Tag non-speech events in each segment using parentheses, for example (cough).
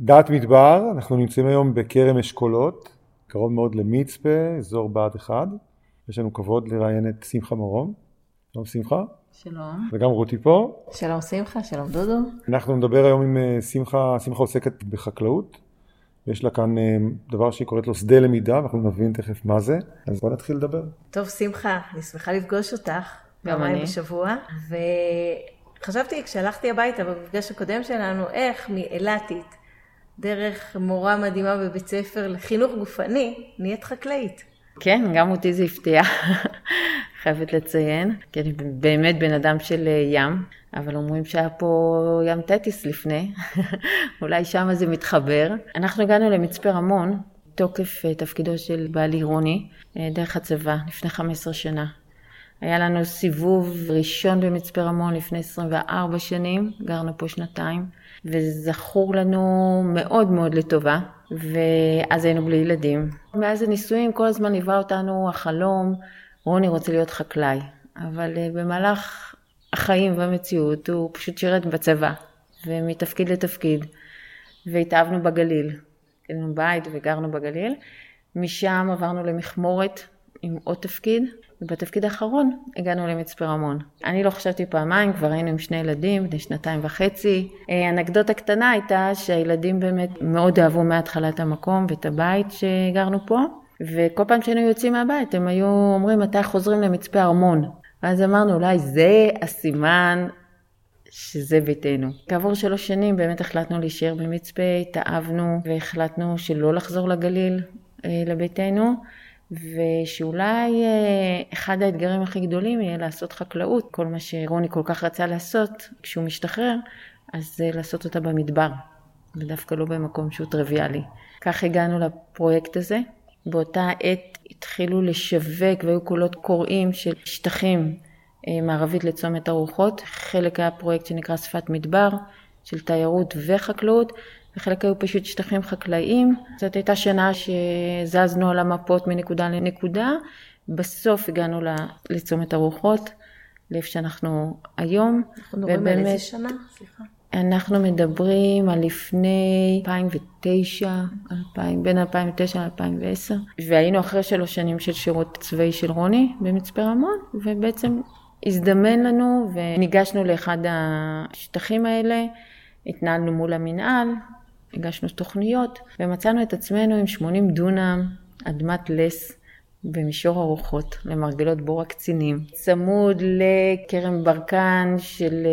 דעת מדבר, אנחנו נמצאים היום בכרם אשכולות, קרוב מאוד למצפה, אזור בה"ד 1. יש לנו כבוד לראיין את שמחה מרום. שלום שמחה. שלום. וגם רותי פה. שלום שמחה, שלום דודו. אנחנו נדבר היום עם אה, שמחה, שמחה עוסקת בחקלאות. יש לה כאן אה, דבר שהיא קוראת לו שדה למידה, ואנחנו נבין תכף מה זה. אז בוא נתחיל לדבר. טוב, שמחה, אני שמחה לפגוש אותך. גם אני. בשבוע. וחשבתי, כשהלכתי הביתה במפגש הקודם שלנו, איך מאילתית, דרך מורה מדהימה בבית ספר לחינוך גופני, נהיית חקלאית. כן, גם אותי זה הפתיע, חייבת לציין, כי אני באמת בן אדם של אה, ים, אבל אומרים שהיה פה ים תטיס לפני, (laughs) אולי שם זה מתחבר. אנחנו הגענו למצפה רמון, תוקף אה, תפקידו של בעלי רוני, אה, דרך הצבא, לפני 15 שנה. היה לנו סיבוב ראשון במצפה רמון לפני 24 שנים, גרנו פה שנתיים, וזכור לנו מאוד מאוד לטובה, ואז היינו בלי ילדים. מאז הנישואים כל הזמן ליווה אותנו החלום, רוני רוצה להיות חקלאי, אבל אה, במהלך החיים והמציאות הוא פשוט שירת בצבא, ומתפקיד לתפקיד, והתאהבנו בגליל. קנינו בית וגרנו בגליל. משם עברנו למכמורת עם עוד תפקיד, ובתפקיד האחרון הגענו למצפה רמון. אני לא חשבתי פעמיים, כבר היינו עם שני ילדים, בני שנתיים וחצי. אה, אנקדוטה קטנה הייתה שהילדים באמת מאוד אהבו מההתחלה את המקום ואת הבית שגרנו פה, וכל פעם שהיינו יוצאים מהבית הם היו אומרים מתי חוזרים למצפה ארמון. ואז אמרנו אולי זה הסימן שזה ביתנו. כעבור שלוש שנים באמת החלטנו להישאר במצפה, התאהבנו והחלטנו שלא לחזור לגליל, אה, לביתנו. ושאולי אה, אחד האתגרים הכי גדולים יהיה לעשות חקלאות, כל מה שרוני כל כך רצה לעשות כשהוא משתחרר, אז זה לעשות אותה במדבר, ודווקא לא במקום שהוא טריוויאלי. כך הגענו לפרויקט הזה. באותה עת התחילו לשווק והיו קולות קוראים של שטחים אה, מערבית לצומת הרוחות. חלק היה פרויקט שנקרא שפת מדבר, של תיירות וחקלאות, וחלק היו פשוט שטחים חקלאיים. זאת הייתה שנה שזזנו על המפות מנקודה לנקודה. בסוף הגענו לצומת הרוחות, לאיפה שאנחנו היום. אנחנו מדברים על איזה שנה? סליחה. אנחנו מדברים על לפני 2009, 2000, בין 2009 ל-2010, והיינו אחרי שלוש שנים של שירות צבאי של רוני במצפה רמון, ובעצם הזדמן לנו וניגשנו לאחד השטחים האלה, התנהלנו מול המינהל, הגשנו תוכניות ומצאנו את עצמנו עם 80 דונם אדמת לס במישור הרוחות למרגלות בור הקצינים, צמוד לכרם ברקן של,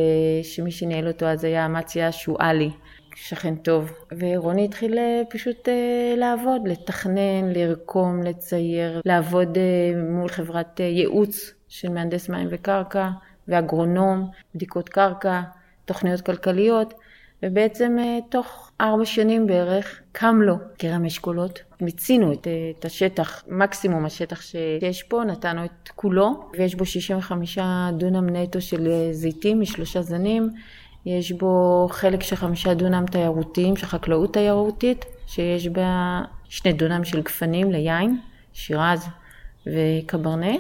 שמי שניהל אותו אז היה אמציה שועלי, שכן טוב, ורוני התחיל אה, פשוט אה, לעבוד, לתכנן, לרקום, לצייר, לעבוד אה, מול חברת ייעוץ של מהנדס מים וקרקע ואגרונום, בדיקות קרקע, תוכניות כלכליות, ובעצם תוך ארבע שנים בערך קם לו כרם אשכולות. מיצינו את, את השטח, מקסימום השטח שיש פה, נתנו את כולו, ויש בו 65 דונם נטו של זיתים משלושה זנים. יש בו חלק של חמישה דונם תיירותיים, של חקלאות תיירותית, שיש בה שני דונם של גפנים ליין, שירז וקברנה,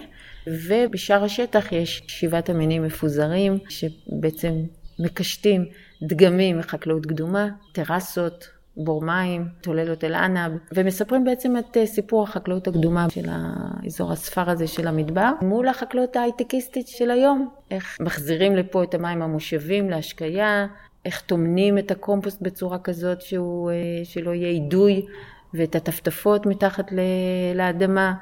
ובשאר השטח יש שבעת המינים מפוזרים, שבעצם מקשטים דגמים מחקלאות קדומה, טרסות, בור מים, תוללות אל-ענב, ומספרים בעצם את אה, סיפור החקלאות הקדומה של האזור הספר הזה של המדבר, מול החקלאות ההייטקיסטית של היום. איך מחזירים לפה את המים המושבים להשקיה, איך טומנים את הקומפוסט בצורה כזאת שהוא, אה, שלא יהיה אידוי, ואת הטפטפות מתחת לאדמה.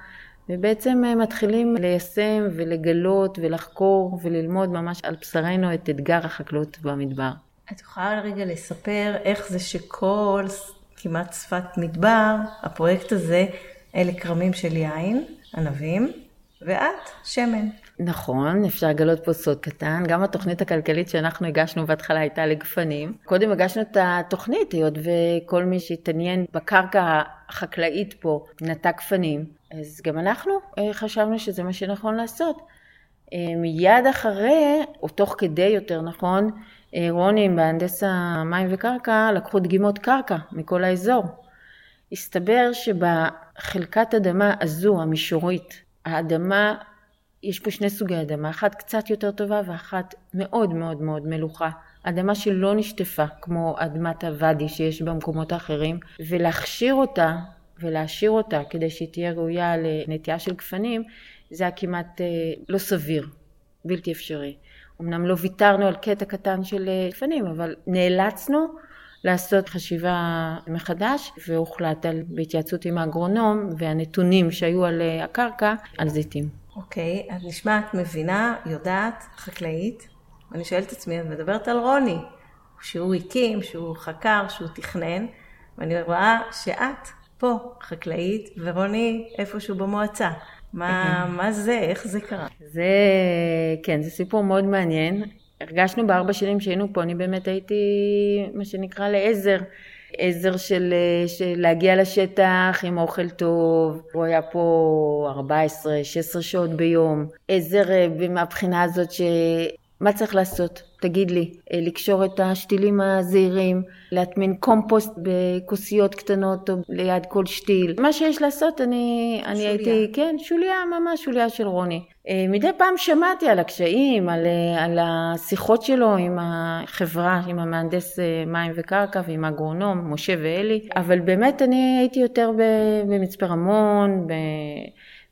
ובעצם אה, מתחילים ליישם ולגלות ולחקור וללמוד ממש על בשרנו את אתגר החקלאות במדבר. את יכולה רגע לספר איך זה שכל כמעט שפת מדבר, הפרויקט הזה, אלה כרמים של יין, ענבים, ואת, שמן. נכון, אפשר לגלות פה סוד קטן. גם התוכנית הכלכלית שאנחנו הגשנו בהתחלה הייתה לגפנים. קודם הגשנו את התוכנית, היות וכל מי שהתעניין בקרקע החקלאית פה נטע גפנים, אז גם אנחנו אה, חשבנו שזה מה שנכון לעשות. אה, מיד אחרי, או תוך כדי יותר נכון, רוני, מהנדס המים וקרקע, לקחו דגימות קרקע מכל האזור. הסתבר שבחלקת אדמה הזו, המישורית, האדמה, יש פה שני סוגי אדמה, אחת קצת יותר טובה ואחת מאוד מאוד מאוד מלוכה, אדמה שלא נשטפה, כמו אדמת הוואדי שיש במקומות האחרים, ולהכשיר אותה ולהשאיר אותה כדי שהיא תהיה ראויה לנטייה של גפנים, זה היה כמעט אה, לא סביר, בלתי אפשרי. אמנם לא ויתרנו על קטע קטן של אה, גפנים, אבל נאלצנו לעשות חשיבה מחדש, והוחלט על, בהתייעצות עם האגרונום והנתונים שהיו על אה, הקרקע, על זיתים. אוקיי, okay, אז נשמעת מבינה, יודעת, חקלאית. אני שואלת את עצמי, את מדברת על רוני, שהוא הקים, שהוא חקר, שהוא תכנן, ואני רואה שאת פה, חקלאית, ורוני איפשהו במועצה. מה, מה זה, איך זה קרה? זה, כן, זה סיפור מאוד מעניין. הרגשנו בארבע שנים שהיינו פה, אני באמת הייתי, מה שנקרא, לעזר. עזר של, של להגיע לשטח עם אוכל טוב, הוא היה פה 14-16 שעות ביום. עזר אה, מהבחינה הזאת ש... מה צריך לעשות? תגיד לי, אה, לקשור את השתילים הזעירים, להטמין קומפוסט בכוסיות קטנות או ליד כל שתיל. מה שיש לעשות, אני, אני הייתי, כן, שוליה, ממש שוליה של רוני. אה, מדי פעם שמעתי על הקשיים, על, אה, על השיחות שלו עם החברה, עם המהנדס מים וקרקע ועם האגרונום, משה ואלי, אבל באמת אני הייתי יותר במצפה רמון, ב...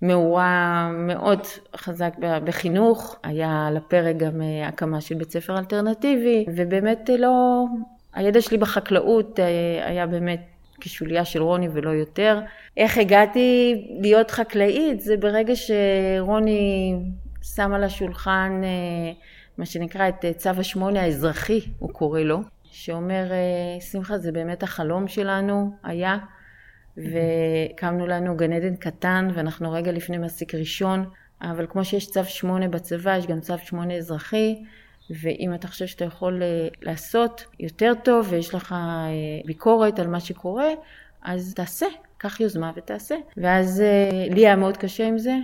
מאורה מאוד חזק בחינוך, היה על הפרק גם אה, הקמה של בית ספר אלטרנטיבי, ובאמת אה, לא, הידע שלי בחקלאות אה, היה באמת כשוליה של רוני ולא יותר. איך הגעתי להיות חקלאית? זה ברגע שרוני שם על השולחן מה שנקרא את צו השמונה האזרחי, הוא קורא לו, שאומר, שמחה, זה באמת החלום שלנו, היה. והקמנו לנו גן עדן קטן, ואנחנו רגע לפני מסיק ראשון, אבל כמו שיש צו שמונה בצבא, יש גם צו שמונה אזרחי, ואם אתה חושב שאתה יכול אה, לעשות יותר טוב ויש לך אה, ביקורת על מה שקורה, אז תעשה, קח יוזמה ותעשה. ואז אה, לי היה מאוד קשה עם זה.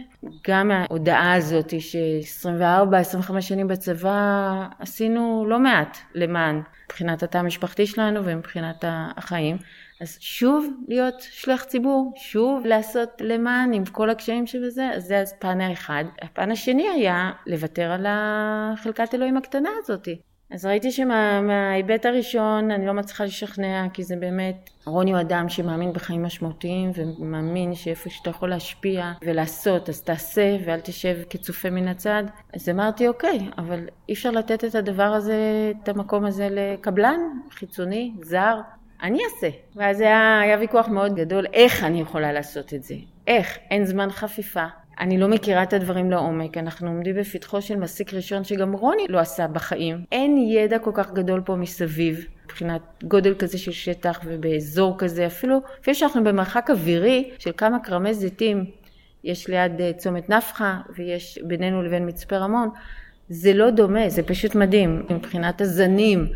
גם ההודעה הזאת ש-24-25 שנים בצבא עשינו לא מעט למען מבחינת התא המשפחתי שלנו ומבחינת החיים. אז שוב להיות שליח ציבור, שוב לעשות למען עם כל הקשיים שבזה, אז זה הפן האחד. הפן השני היה לוותר על החלקת אלוהים הקטנה הזאתי. אז ראיתי שמההיבט הראשון אני לא מצליחה לשכנע, כי זה באמת, רוני הוא אדם שמאמין בחיים משמעותיים ומאמין שאיפה שאתה יכול להשפיע ולעשות, אז תעשה ואל תשב כצופה מן הצד. אז אמרתי, אוקיי, אבל אי אפשר לתת את הדבר הזה, את המקום הזה לקבלן חיצוני, זר, אני אעשה. ואז היה, היה ויכוח מאוד גדול, איך אני יכולה לעשות את זה? איך? אין זמן חפיפה. אני לא מכירה את הדברים לעומק, אנחנו עומדים בפתחו של מסיק ראשון שגם רוני לא עשה בחיים. אין ידע כל כך גדול פה מסביב, מבחינת גודל כזה של שטח ובאזור כזה, אפילו, אפילו שאנחנו במרחק אווירי של כמה כרמי זיתים, יש ליד אה, צומת נפחא ויש בינינו לבין מצפה רמון, זה לא דומה, זה פשוט מדהים מבחינת הזנים.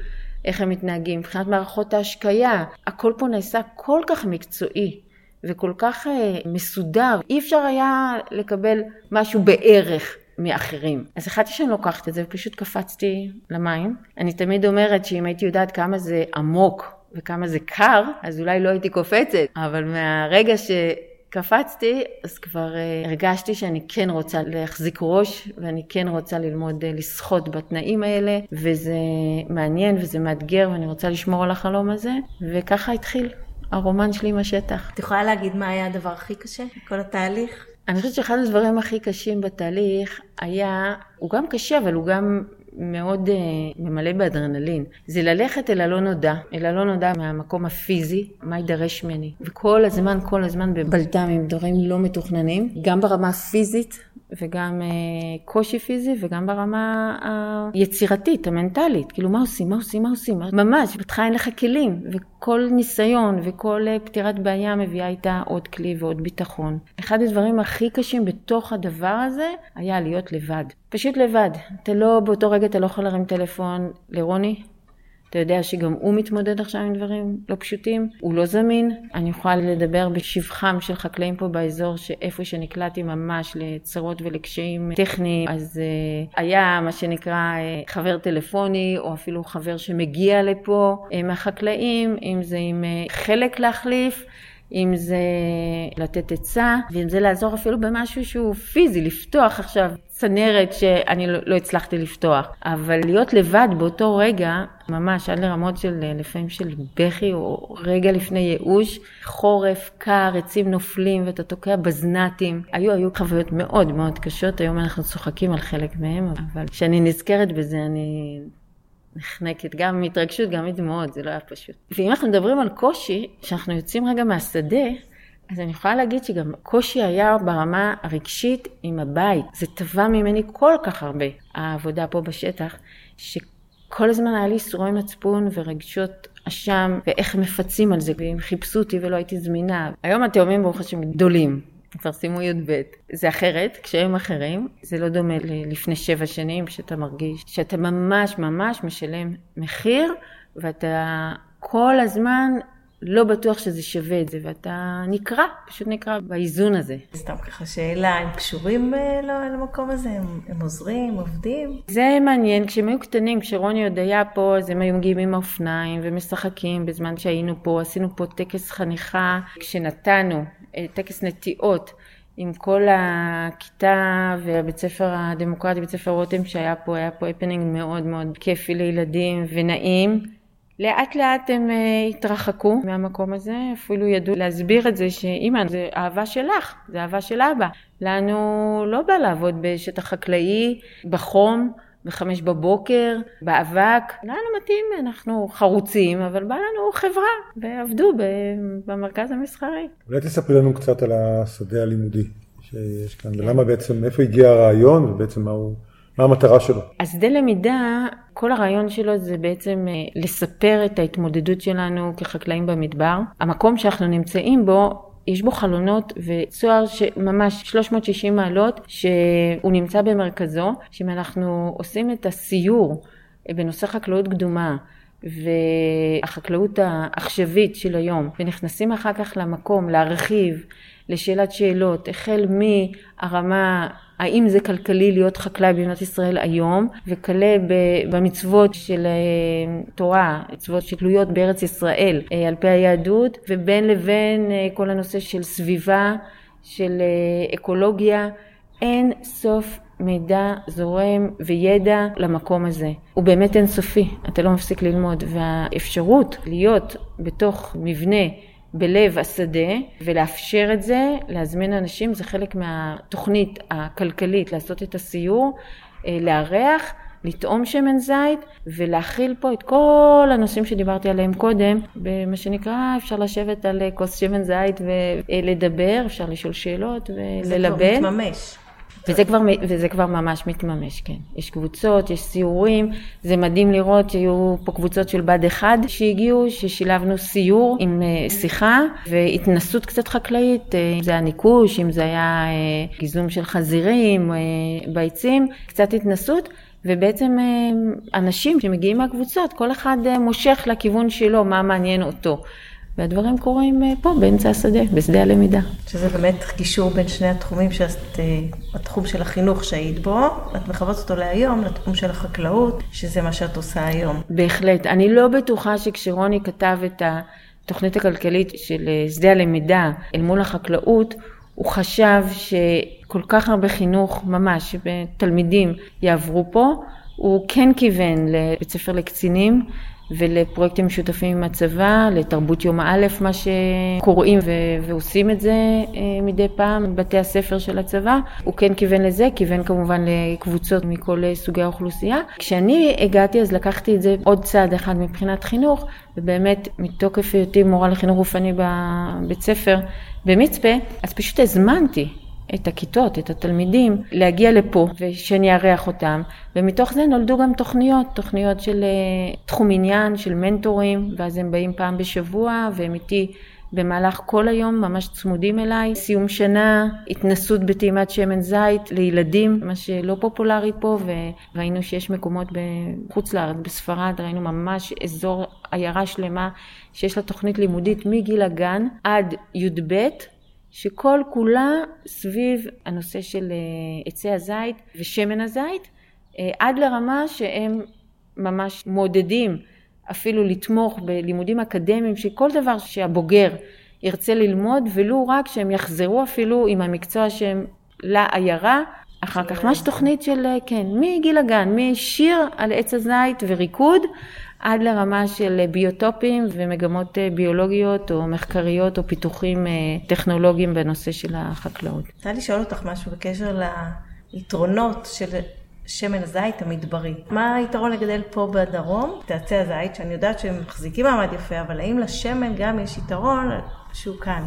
איך הם מתנהגים, מבחינת מערכות ההשקיה, הכל פה נעשה כל כך מקצועי וכל כך אה, מסודר, אי אפשר היה לקבל משהו בערך מאחרים. אז החלטתי שאני לוקחת את זה ופשוט קפצתי למים. אני תמיד אומרת שאם הייתי יודעת כמה זה עמוק וכמה זה קר, אז אולי לא הייתי קופצת, אבל מהרגע ש... קפצתי, אז כבר uh, הרגשתי שאני כן רוצה להחזיק ראש, ואני כן רוצה ללמוד uh, לשחות בתנאים האלה, וזה מעניין וזה מאתגר, ואני רוצה לשמור על החלום הזה, וככה התחיל הרומן שלי עם השטח. את יכולה להגיד מה היה הדבר הכי קשה בכל התהליך? אני חושבת שאחד הדברים הכי קשים בתהליך היה, הוא גם קשה, אבל הוא גם מאוד uh, ממלא באדרנלין. זה ללכת אל הלא נודע, אל הלא נודע מהמקום הפיזי, מה יידרש ממני. וכל הזמן, כל הזמן בבלדם עם דברים לא מתוכננים, גם ברמה הפיזית וגם uh, קושי פיזי וגם ברמה היצירתית, המנטלית. כאילו, מה עושים, מה עושים, מה עושים? ממש, בתך אין לך כלים, וכל ניסיון וכל uh, פתירת בעיה מביאה איתה עוד כלי ועוד ביטחון. אחד הדברים הכי קשים בתוך הדבר הזה היה להיות לבד. פשוט לבד. אתה לא, באותו רגע אתה לא יכול להרים טלפון לרוני, אתה יודע שגם הוא מתמודד עכשיו עם דברים לא פשוטים, הוא לא זמין. אני יכולה לדבר בשבחם של חקלאים פה באזור, שאיפה שנקלעתי ממש לצרות ולקשיים טכניים, אז uh, היה מה שנקרא uh, חבר טלפוני, או אפילו חבר שמגיע לפה uh, מהחקלאים, אם זה עם uh, חלק להחליף. אם זה לתת עצה, ואם זה לעזור אפילו במשהו שהוא פיזי, לפתוח עכשיו צנרת שאני לא, לא הצלחתי לפתוח. אבל להיות לבד באותו רגע, ממש עד לרמות של לפעמים של בכי, או רגע לפני ייאוש, חורף, קר, עצים נופלים ואתה תוקע בזנתים. היו, היו חוויות מאוד מאוד קשות, היום אנחנו צוחקים על חלק מהם, אבל כשאני נזכרת בזה אני נחנקת, גם מהתרגשות, גם מדמעות, זה לא היה פשוט. ואם אנחנו מדברים על קושי, כשאנחנו יוצאים רגע מהשדה, אז אני יכולה להגיד שגם קושי היה ברמה הרגשית עם הבית. זה טבע ממני כל כך הרבה, העבודה פה בשטח, שכל הזמן היה לי ייסורי מצפון ורגשות אשם, ואיך מפצים על זה, ואם חיפשו אותי ולא הייתי זמינה. היום התאומים ברוך השם גדולים, כבר סיימו י"ב. זה אחרת, קשיים אחרים, זה לא דומה ללפני שבע שנים, שאתה מרגיש שאתה ממש ממש משלם מחיר, ואתה כל הזמן לא בטוח שזה שווה את זה, ואתה נקרע, פשוט נקרע באיזון הזה. סתם ככה שאלה, הם קשורים אה, למקום הזה? הם, הם עוזרים, עובדים? זה מעניין, כשהם היו קטנים, כשרוני עוד היה פה, אז הם היו מגיעים עם האופניים ומשחקים בזמן שהיינו פה, עשינו פה טקס חניכה, כשנתנו טקס נטיעות. עם כל הכיתה והבית ספר הדמוקרטי, בית ספר רותם שהיה פה, היה פה הפנינג מאוד מאוד כיפי לילדים ונעים. לאט לאט הם uh, התרחקו מהמקום הזה, אפילו ידעו להסביר את זה שאימא זה אהבה שלך, זה אהבה של אבא. לנו לא בא לעבוד בשטח חקלאי, בחום, בחמש בבוקר, באבק. לנו מתאים, אנחנו חרוצים, אבל בא לנו חברה, ועבדו במרכז המסחרי. אולי תספרי לנו קצת על השדה הלימודי שיש כאן, כן. ולמה בעצם, איפה הגיע הרעיון, ובעצם מה הוא... מה המטרה שלו? השדה למידה, כל הרעיון שלו זה בעצם אה, לספר את ההתמודדות שלנו כחקלאים במדבר. המקום שאנחנו נמצאים בו יש בו חלונות וצוהר שממש 360 מעלות שהוא נמצא במרכזו, שאם אנחנו עושים את הסיור אה, בנושא חקלאות קדומה והחקלאות העכשווית של היום ונכנסים אחר כך למקום להרחיב לשאלת שאלות החל מהרמה האם זה כלכלי להיות חקלאי במדינת ישראל היום, וכלה במצוות של אה, תורה, מצוות שתלויות בארץ ישראל אה, על פי היהדות, ובין לבין אה, כל הנושא של סביבה, של אקולוגיה, אין סוף מידע זורם וידע למקום הזה. הוא באמת אינסופי, אתה לא מפסיק ללמוד, והאפשרות להיות בתוך מבנה בלב השדה ולאפשר את זה, להזמין אנשים, זה חלק מהתוכנית הכלכלית לעשות את הסיור, אה, לארח, לטעום שמן זית ולהכיל פה את כל הנושאים שדיברתי עליהם קודם, במה שנקרא אפשר לשבת על כוס שמן זית ולדבר, אפשר לשאול שאלות וללבן. זה כבר מתממש. וזה כבר, וזה כבר ממש מתממש, כן. יש קבוצות, יש סיורים, זה מדהים לראות שהיו פה קבוצות של בד אחד שהגיעו, ששילבנו סיור עם אה, שיחה והתנסות קצת חקלאית, אה, אם זה היה ניקוש, אם זה היה אה, גיזום של חזירים, ביצים, קצת התנסות. ובעצם אנשים שמגיעים מהקבוצות, כל אחד מושך לכיוון שלו, מה מעניין אותו. והדברים קורים אה, פה, באמצע השדה, בשדה הלמידה. שזה באמת קישור בין שני התחומים, שאת, אה, התחום של החינוך שהיית בו, את מכוונת אותו להיום, לתחום של החקלאות, שזה מה שאת עושה היום. בהחלט. אני לא בטוחה שכשרוני כתב את התוכנית הכלכלית של אה, שדה הלמידה אל מול החקלאות, הוא חשב שכל כך הרבה חינוך, ממש, תלמידים יעברו פה. הוא כן כיוון לבית ספר לקצינים. ולפרויקטים משותפים עם הצבא, לתרבות יום א', מה שקוראים ו- ועושים את זה אה, מדי פעם, בתי הספר של הצבא. הוא כן כיוון לזה, כיוון כמובן לקבוצות מכל סוגי האוכלוסייה. כשאני הגעתי אז לקחתי את זה עוד צעד אחד מבחינת חינוך, ובאמת מתוקף היותי מורה לחינוך גופני בבית ספר במצפה, אז פשוט הזמנתי את הכיתות, את התלמידים, להגיע לפה ושאני אארח אותם, ומתוך זה נולדו גם תוכניות, תוכניות של uh, תחום עניין, של מנטורים, ואז הם באים פעם בשבוע והם איתי במהלך כל היום, ממש צמודים אליי. סיום שנה, התנסות בטעימת שמן זית לילדים, מה שלא פופולרי פה, וראינו שיש מקומות בחוץ לארץ, בספרד, ראינו ממש אזור, עיירה שלמה שיש לה תוכנית לימודית מגיל הגן עד י"ב. שכל כולה סביב הנושא של אה, עצי הזית ושמן הזית, אה, עד לרמה שהם ממש מעודדים אפילו לתמוך בלימודים אקדמיים, שכל דבר שהבוגר ירצה ללמוד, ולו רק שהם יחזרו אפילו עם המקצוע שהם לעיירה, אחר כך ממש תוכנית של, כן, מגיל הגן, משיר על עץ הזית וריקוד, עד לרמה של ביוטופים ומגמות ביולוגיות או מחקריות או פיתוחים טכנולוגיים בנושא של החקלאות. רוצה לשאול אותך משהו בקשר ליתרונות של שמן הזית המדברי. מה היתרון לגדל פה בדרום, את עצי הזית, שאני יודעת שהם מחזיקים מעמד יפה, אבל האם לשמן גם יש יתרון שהוא כאן?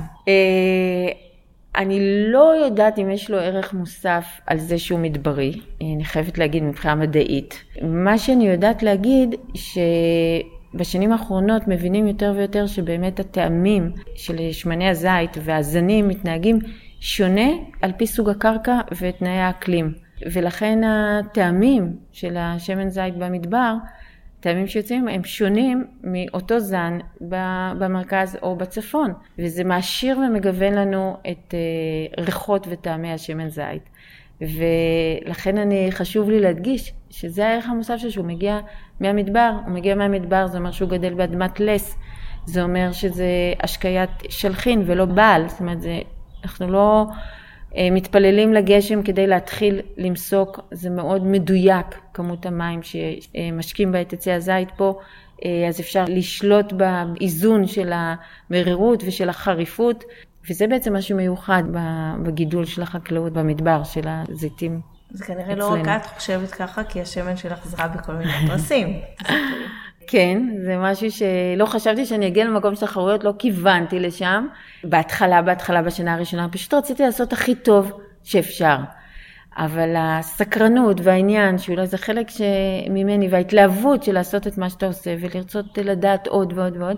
אני לא יודעת אם יש לו ערך מוסף על זה שהוא מדברי, אני חייבת להגיד מבחינה מדעית. מה שאני יודעת להגיד, שבשנים האחרונות מבינים יותר ויותר שבאמת הטעמים של שמני הזית והזנים מתנהגים שונה על פי סוג הקרקע ותנאי האקלים. ולכן הטעמים של השמן זית במדבר, טעמים שיוצאים הם שונים מאותו זן במרכז או בצפון, וזה מעשיר ומגוון לנו את אה, ריחות וטעמי השמן זית. ולכן אני, חשוב לי להדגיש שזה הערך המוסף שלו, שהוא מגיע מהמדבר, הוא מגיע מהמדבר, זה אומר שהוא גדל באדמת לס, זה אומר שזה השקיית שלחין ולא בעל, זאת אומרת, זה, אנחנו לא מתפללים לגשם כדי להתחיל למסוק, זה מאוד מדויק כמות המים שמשקים בה את עצי הזית פה, אה, אז אפשר לשלוט באיזון של המרירות ושל החריפות, וזה בעצם משהו מיוחד בגידול של החקלאות במדבר של הזיתים. זה כנראה לא רק את חושבת ככה, כי השמן שלך זרה בכל מיני פרסים. (laughs) כן, זה משהו שלא חשבתי שאני אגיע למקום של תחרויות, לא כיוונתי לשם. בהתחלה, בהתחלה, בשנה הראשונה, פשוט רציתי לעשות הכי טוב שאפשר. אבל הסקרנות והעניין, שאולי זה חלק ממני, וההתלהבות של לעשות את מה שאתה עושה ולרצות לדעת עוד ועוד ועוד,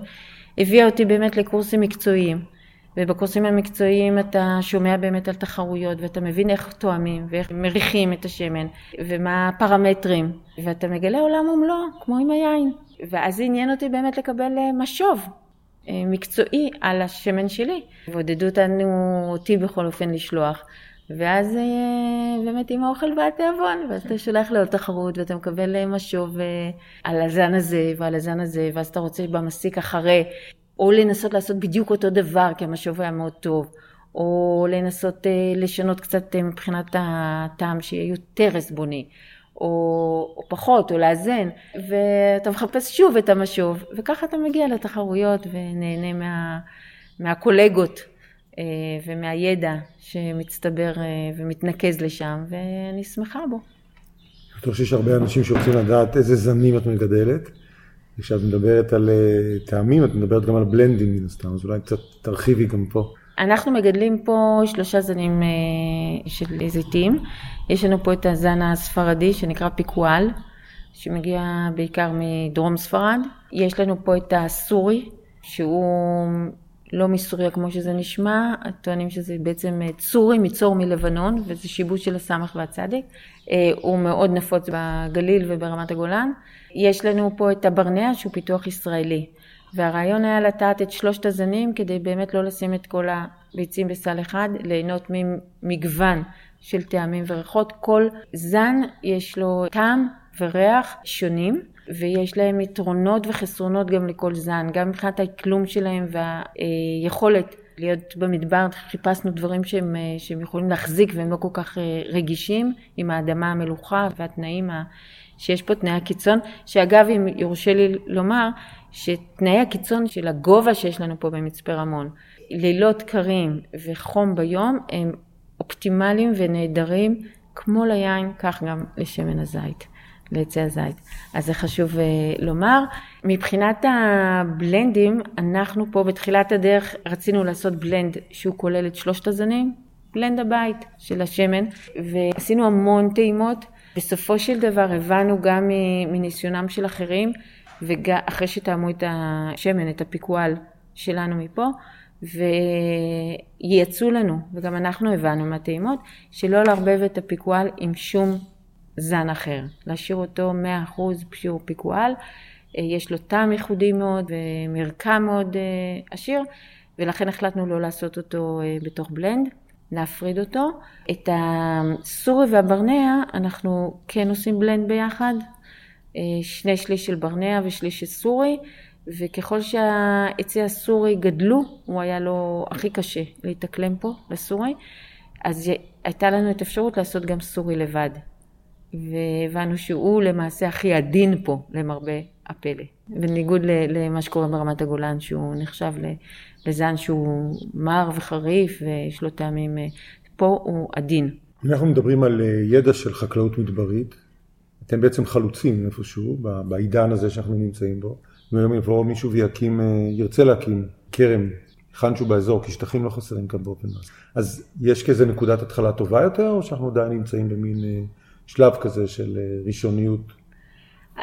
הביאה אותי באמת לקורסים מקצועיים. ובקורסים המקצועיים אתה שומע באמת על תחרויות ואתה מבין איך תואמים ואיך מריחים את השמן ומה הפרמטרים ואתה מגלה עולם ומלואו כמו עם היין ואז עניין אותי באמת לקבל אה, משוב אה, מקצועי על השמן שלי. ועודדו אותנו אותי בכל אופן לשלוח. ואז אה, באמת עם האוכל בא התיאבון, ואז אתה שולח לעוד תחרות ואתה מקבל משוב על הזן הזה ועל הזן הזה, ואז אתה רוצה במסיק אחרי או לנסות לעשות בדיוק אותו דבר, כי המשוב היה מאוד טוב, או לנסות לשנות קצת מבחינת הטעם שיהיה יותר עסבוני, או, או פחות, או לאזן, ואתה מחפש שוב את המשוב, וככה אתה מגיע לתחרויות ונהנה מה, מהקולגות uh, ומהידע שמצטבר uh, ומתנקז לשם, ואני שמחה בו. אני חושב שיש הרבה אנשים שרוצים לדעת איזה זנים את מגדלת. כשאת מדברת על אה, טעמים, את מדברת גם על בלנדים מן הסתם, אז אולי קצת תרחיבי גם פה. אנחנו מגדלים פה שלושה זנים אה, של זיתים. יש לנו פה את הזן הספרדי שנקרא פיקואל, שמגיע בעיקר מדרום ספרד. יש לנו פה את הסורי, שהוא לא מסוריה כמו שזה נשמע, טוענים שזה בעצם אה, צורי מצור מלבנון, וזה שיבוש של הסמך והצדק. הוא מאוד נפוץ בגליל וברמת הגולן. יש לנו פה את הברנע שהוא פיתוח ישראלי, והרעיון היה לטעת את שלושת הזנים כדי באמת לא לשים את כל הביצים בסל אחד, ליהנות ממגוון של טעמים וריחות. כל זן יש לו טעם וריח שונים. ויש להם יתרונות וחסרונות גם לכל זן, גם מבחינת האקלום שלהם והיכולת להיות במדבר, חיפשנו דברים שהם, שהם יכולים להחזיק והם לא כל כך רגישים עם האדמה המלוכה והתנאים שיש פה תנאי הקיצון, שאגב, אם יורשה לי לומר, שתנאי הקיצון של הגובה שיש לנו פה במצפה רמון, לילות קרים וחום ביום, הם אופטימליים ונהדרים, כמו ליין, כך גם לשמן הזית. לעצי הזית. אז זה חשוב uh, לומר. מבחינת הבלנדים, אנחנו פה בתחילת הדרך רצינו לעשות בלנד שהוא כולל את שלושת הזנים, בלנד הבית של השמן, ועשינו המון טעימות. בסופו של דבר הבנו גם מניסיונם של אחרים, ואחרי שטעמו את השמן, את הפיקואל שלנו מפה, וייצאו לנו, וגם אנחנו הבנו מהטעימות, שלא לערבב את הפיקואל עם שום זן אחר. להשאיר אותו 100% פיור פיקואל, יש לו טעם ייחודי מאוד ומרקם מאוד אה, עשיר, ולכן החלטנו לא לעשות אותו אה, בתוך בלנד. להפריד אותו. את הסורי והברנע אנחנו כן עושים בלנד ביחד, אה, שני שליש של ברנע ושליש של סורי, וככל שהעצי הסורי גדלו, הוא היה לו הכי קשה להתאקלם פה, לסורי, אז הייתה לנו את האפשרות לעשות גם סורי לבד. והבנו שהוא למעשה הכי עדין פה, למרבה הפלא. בניגוד למה שקורה ברמת הגולן, שהוא נחשב לזן שהוא מר וחריף ויש לו טעמים, אה, פה הוא עדין. אנחנו מדברים על אה, ידע של חקלאות מדברית. אתם בעצם חלוצים איפשהו, בעידן הזה שאנחנו נמצאים בו. ואם יבוא מישהו ויקים, אה, ירצה להקים כרם, היכן שהוא באזור, כי שטחים לא חסרים כאן באופן מס. אז יש כזה נקודת התחלה טובה יותר, או שאנחנו עדיין נמצאים במין שלב כזה של ראשוניות?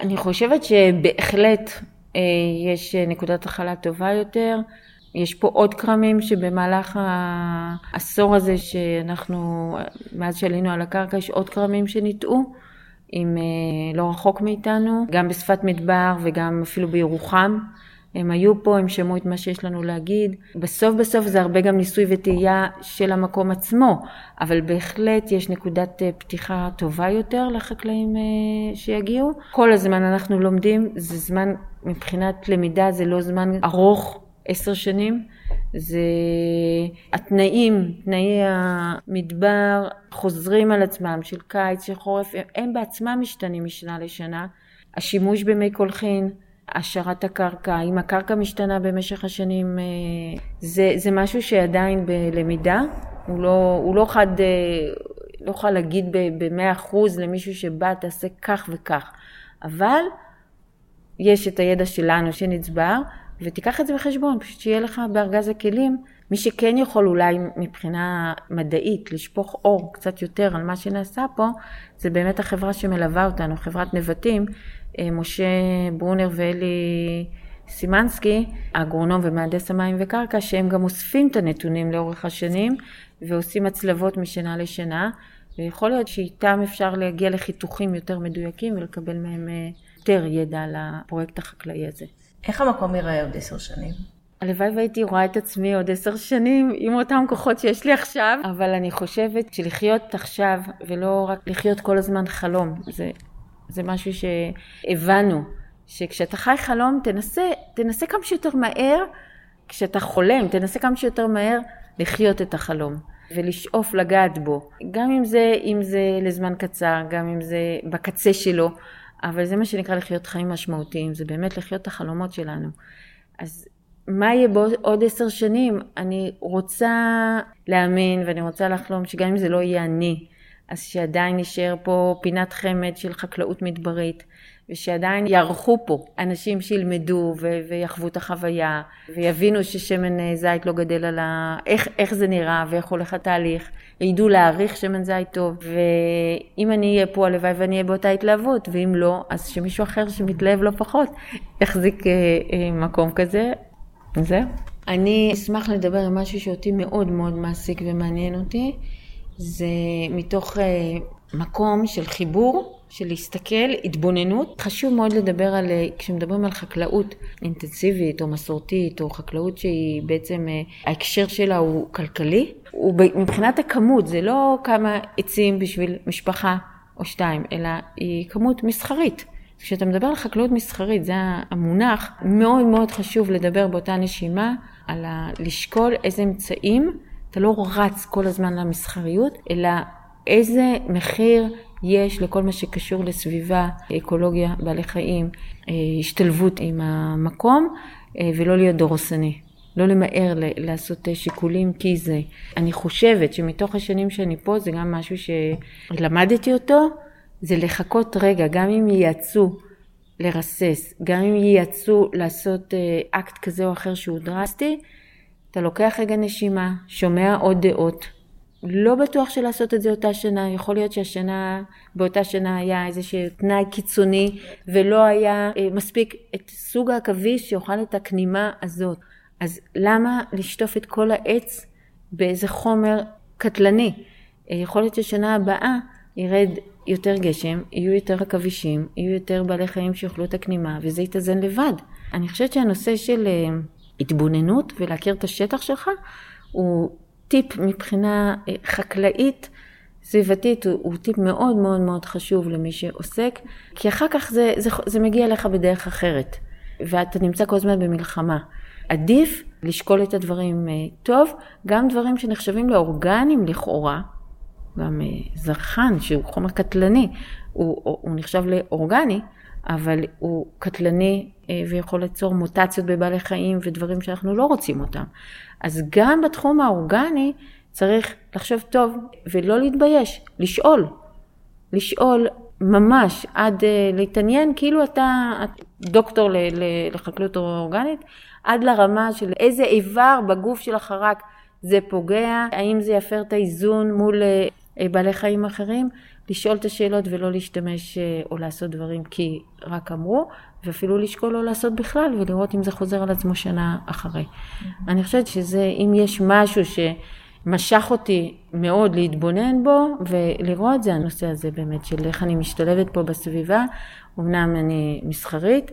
אני חושבת שבהחלט יש נקודת התחלה טובה יותר. יש פה עוד כרמים שבמהלך העשור הזה שאנחנו, מאז שעלינו על הקרקע, יש עוד כרמים שניטעו, עם אה, לא רחוק מאיתנו, גם בשפת מדבר וגם אפילו בירוחם. הם היו פה, הם שמעו את מה שיש לנו להגיד. בסוף בסוף זה הרבה גם ניסוי וטעייה של המקום עצמו, אבל בהחלט יש נקודת אה, פתיחה טובה יותר לחקלאים אה, שיגיעו. כל הזמן אנחנו לומדים, זה זמן, מבחינת למידה זה לא זמן ארוך, עשר שנים. זה התנאים, תנאי המדבר חוזרים על עצמם, של קיץ, של חורף, הם בעצמם משתנים משנה לשנה. השימוש במי קולחין, השארת הקרקע, אם הקרקע משתנה במשך השנים, אה, זה, זה משהו שעדיין בלמידה, הוא לא, הוא לא חד, אה, לא יכול להגיד במאה אחוז למישהו שבא תעשה כך וכך, אבל יש את הידע שלנו שנצבר, ותיקח את זה בחשבון, פשוט שיהיה לך בארגז הכלים, מי שכן יכול אולי מבחינה מדעית לשפוך אור קצת יותר על מה שנעשה פה, זה באמת החברה שמלווה אותנו, חברת נבטים, אה, משה ברונר ואלי סימנסקי, האגרונום ומהנדס המים וקרקע, שהם גם אוספים את הנתונים לאורך השנים ועושים הצלבות משנה לשנה, ויכול להיות שאיתם אפשר להגיע לחיתוכים יותר מדויקים ולקבל מהם אה, יותר ידע על הפרויקט החקלאי הזה. איך המקום ייראה עוד עשר שנים? הלוואי והייתי רואה את עצמי עוד עשר שנים עם אותם כוחות שיש לי עכשיו, אבל אני חושבת שלחיות עכשיו ולא רק לחיות כל הזמן חלום, זה זה משהו שהבנו, שכשאתה חי חלום, תנסה, תנסה כמה שיותר מהר, כשאתה חולם, תנסה כמה שיותר מהר לחיות את החלום ולשאוף לגעת בו. גם אם זה, אם זה לזמן קצר, גם אם זה בקצה שלו, אבל זה מה שנקרא לחיות חיים משמעותיים, זה באמת לחיות את החלומות שלנו. אז מה יהיה בעוד עשר שנים? אני רוצה להאמין ואני רוצה לחלום שגם אם זה לא יהיה אני, אז שעדיין נשאר פה פינת חמד של חקלאות מדברית, ושעדיין יערכו פה אנשים שילמדו ו- ויחוו את החוויה, ויבינו ששמן אה, זית לא גדל על ה... איך, איך זה נראה ואיך הולך התהליך, וידעו להעריך שמן זית טוב, ואם אני אהיה פה הלוואי ואני אהיה באותה התלהבות, ואם לא, אז שמישהו אחר שמתלהב לא פחות יחזיק אה, אה, מקום כזה. זהו. אני אשמח לדבר על משהו שאותי מאוד מאוד מעסיק ומעניין אותי. זה מתוך uh, מקום של חיבור, של להסתכל, התבוננות. חשוב מאוד לדבר על, uh, כשמדברים על חקלאות אינטנסיבית או מסורתית, או חקלאות שהיא בעצם, uh, ההקשר שלה הוא כלכלי, הוא מבחינת הכמות, זה לא כמה עצים בשביל משפחה או שתיים, אלא היא כמות מסחרית. כשאתה מדבר על חקלאות מסחרית, זה המונח, מאוד מאוד חשוב לדבר באותה נשימה על ה- לשקול איזה אמצעים אתה לא רץ כל הזמן למסחריות, אלא איזה מחיר יש לכל מה שקשור לסביבה, אקולוגיה, בעלי חיים, אה, השתלבות עם המקום, אה, ולא להיות דורסני. לא למהר לעשות שיקולים כי זה. אני חושבת שמתוך השנים שאני פה זה גם משהו שלמדתי אותו, זה לחכות רגע, גם אם ייעצו לרסס, גם אם ייעצו לעשות אה, אקט כזה או אחר שהוא דרסטי, אתה לוקח רגע נשימה, שומע עוד דעות. לא בטוח שלעשות את זה אותה שנה, יכול להיות שהשנה, באותה שנה היה איזשהו תנאי קיצוני ולא היה אה, מספיק את סוג העכביש שיאכל את הכנימה הזאת. אז למה לשטוף את כל העץ באיזה חומר קטלני? אה, יכול להיות ששנה הבאה ירד יותר גשם, יהיו יותר עכבישים, יהיו יותר בעלי חיים שיאכלו את הכנימה וזה יתאזן לבד. אני חושבת שהנושא של... אה, התבוננות ולהכיר את השטח שלך, הוא טיפ מבחינה אה, חקלאית, סביבתית, הוא, הוא טיפ מאוד מאוד מאוד חשוב למי שעוסק, כי אחר כך זה, זה, זה מגיע אליך בדרך אחרת. ואתה נמצא כל הזמן במלחמה. עדיף לשקול את הדברים אה, טוב, גם דברים שנחשבים לאורגניים לכאורה, גם אה, זרחן שהוא חומר קטלני, הוא, הוא נחשב לאורגני, אבל הוא קטלני ויכול ליצור מוטציות בבעלי חיים ודברים שאנחנו לא רוצים אותם. אז גם בתחום האורגני צריך לחשוב טוב ולא להתבייש, לשאול. לשאול ממש עד uh, להתעניין, כאילו אתה דוקטור לחקלאות אורגנית, עד לרמה של איזה איבר בגוף של החרק זה פוגע, האם זה יפר את האיזון מול uh, בעלי חיים אחרים, לשאול את השאלות ולא להשתמש או לעשות דברים כי רק אמרו, ואפילו לשקול לא לעשות בכלל ולראות אם זה חוזר על עצמו שנה אחרי. Mm-hmm. אני חושבת שזה, אם יש משהו ש... משך אותי מאוד להתבונן בו ולראות זה הנושא הזה באמת של איך אני משתלבת פה בסביבה. אמנם אני מסחרית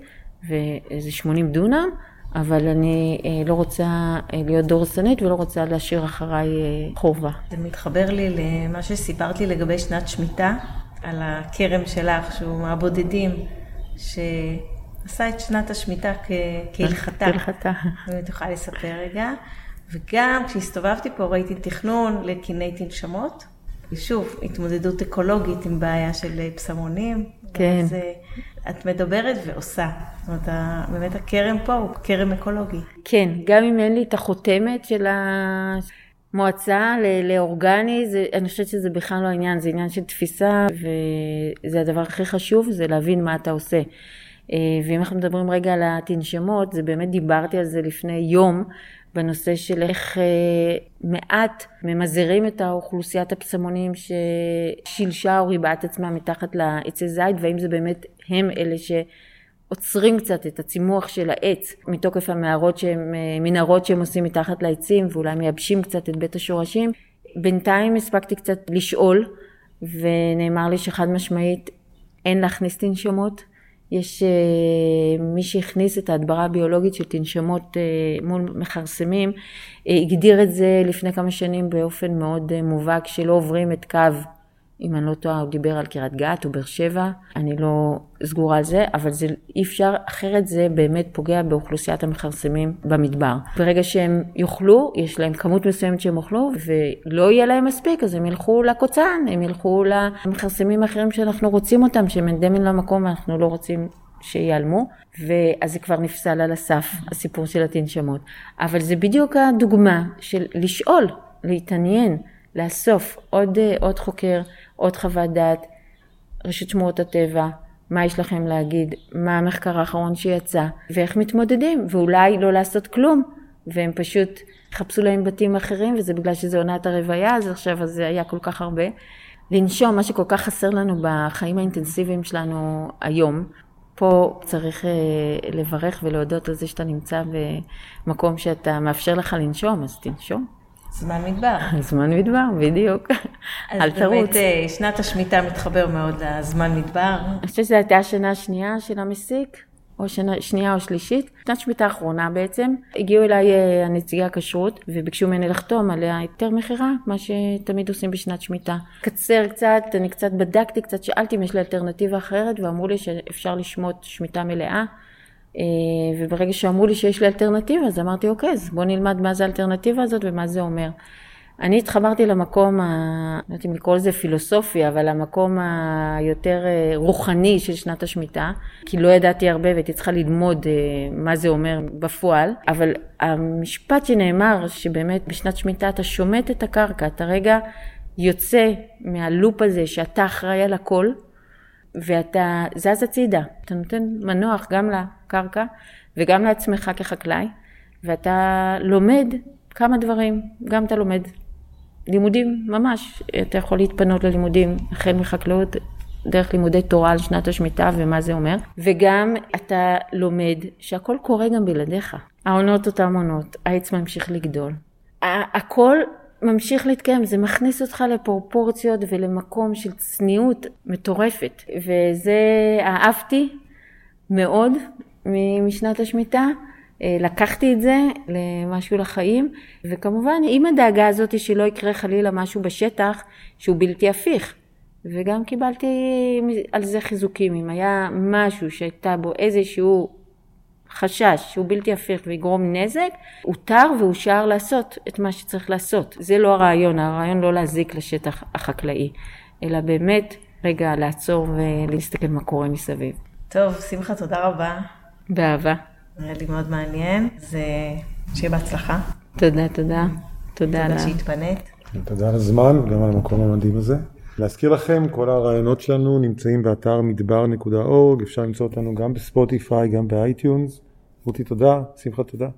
ואיזה 80 דונם, אבל אני אה, לא רוצה אה, להיות דורסנית ולא רוצה להשאיר אחריי אה, חובה. זה מתחבר לי למה שסיפרת לי לגבי שנת שמיטה, על הכרם שלך, שהוא מהבודדים, שעשה את שנת השמיטה כהלכתה. כהלכתה. אם את יכולה לספר רגע. וגם כשהסתובבתי פה ראיתי תכנון לקיני תנשמות, ושוב, התמודדות אקולוגית עם בעיה של פסמונים. כן. אז את מדברת ועושה. זאת אומרת, באמת הכרם פה הוא כרם אקולוגי. כן, גם אם אין לי את החותמת של המועצה לאורגני, זה, אני חושבת שזה בכלל לא העניין, זה עניין של תפיסה, וזה הדבר הכי חשוב, זה להבין מה אתה עושה. אה, ואם אנחנו מדברים רגע על התנשמות, זה באמת דיברתי על זה לפני יום, בנושא של איך אה, מעט ממזערים את האוכלוסיית הפסמונים ששילשה או ריבעה את עצמה מתחת לעצי זית, והאם זה באמת הם אלה שעוצרים קצת את הצימוח של העץ מתוקף המערות שהם, אה, מנהרות שהם עושים מתחת לעצים ואולי מייבשים קצת את בית השורשים. בינתיים הספקתי קצת לשאול ונאמר לי שחד משמעית אין להכניס תנשמות. יש uh, מי שהכניס את ההדברה הביולוגית של תנשמות uh, מול מכרסמים, uh, הגדיר את זה לפני כמה שנים באופן מאוד uh, מובהק, שלא עוברים את קו אם אני לא טועה, הוא דיבר על קריית גת או באר שבע, אני לא סגורה על זה, אבל זה אי אפשר, אחרת זה באמת פוגע באוכלוסיית המכרסמים במדבר. ברגע שהם יאכלו, יש להם כמות מסוימת שהם יאכלו, ולא יהיה להם מספיק, אז הם ילכו לקוצן, הם ילכו למכרסמים האחרים שאנחנו רוצים אותם, שהם אנדמיים למקום ואנחנו לא רוצים שייעלמו, ואז זה כבר נפסל על הסף, הסיפור של התנשמות. אבל זה בדיוק הדוגמה של לשאול, להתעניין. לאסוף עוד, עוד חוקר, עוד חוות דעת, רשות שמורות הטבע, מה יש לכם להגיד, מה המחקר האחרון שיצא, ואיך מתמודדים, ואולי לא לעשות כלום, והם פשוט יחפשו להם בתים אחרים, וזה בגלל שזה עונת הרוויה, אז עכשיו זה היה כל כך הרבה. לנשום, מה שכל כך חסר לנו בחיים האינטנסיביים שלנו היום, פה צריך אה, לברך ולהודות על זה שאתה נמצא במקום שאתה מאפשר לך לנשום, אז תנשום. זמן מדבר. זמן מדבר, בדיוק. (laughs) אל תרוץ. אז באמת אה, שנת השמיטה מתחבר מאוד לזמן מדבר. אני חושבת שזו הייתה השנה השנייה של המסיק, או שנה שנייה או שלישית. שנת שמיטה האחרונה בעצם. הגיעו אליי אה, הנציגי הכשרות וביקשו ממני לחתום על היתר מכירה, מה שתמיד עושים בשנת שמיטה. קצר קצת, אני קצת בדקתי, קצת שאלתי אם יש לי אלטרנטיבה אחרת, ואמרו לי שאפשר לשמוט שמיטה מלאה. אה, וברגע שאמרו לי שיש לי אלטרנטיבה, אז אמרתי, אוקיי, אז בוא נלמד מה זה האלטרנטיבה הזאת ומה זה אומר. אני התחברתי למקום, ה... לא יודעת אם לקרוא לזה פילוסופי, אבל המקום היותר אה, רוחני של שנת השמיטה, כי לא ידעתי הרבה והייתי צריכה ללמוד אה, מה זה אומר בפועל, אבל המשפט שנאמר, שבאמת בשנת שמיטה אתה שומט את הקרקע, אתה רגע יוצא מהלופ הזה שאתה אחראי על הכל, ואתה זז הצידה, אתה נותן מנוח גם לקרקע וגם לעצמך כחקלאי, ואתה לומד כמה דברים, גם אתה לומד לימודים ממש, אתה יכול להתפנות ללימודים החל מחקלאות דרך לימודי תורה על שנת השמיטה ומה זה אומר, וגם אתה לומד שהכל קורה גם בלעדיך. העונות אותן עונות, העץ ממשיך לגדול. הכל ממשיך להתקיים, זה מכניס אותך לפרופורציות ולמקום של צניעות מטורפת. וזה אהבתי מאוד משנת השמיטה. אה, לקחתי את זה למשהו לחיים, וכמובן עם הדאגה הזאת שלא יקרה חלילה משהו בשטח שהוא בלתי הפיך. וגם קיבלתי על זה חיזוקים, אם היה משהו שהייתה בו איזשהו חשש שהוא בלתי הפיך ויגרום נזק, הותר ואושר לעשות את מה שצריך לעשות. זה לא הרעיון, הרעיון לא להזיק לשטח החקלאי, אלא באמת רגע לעצור ולהסתכל מה קורה מסביב. טוב, שמחה, תודה רבה. באהבה. נראה לי מאוד מעניין, זה שיהיה בהצלחה. תודה, תודה. תודה תודה שהתפנית. תודה על הזמן וגם על המקום המדהים הזה. להזכיר לכם, כל הראיונות שלנו נמצאים באתר מדבר.org, אפשר למצוא אותנו גם בספוטיפיי, גם ב iTunes. רותי תודה, שמחה תודה.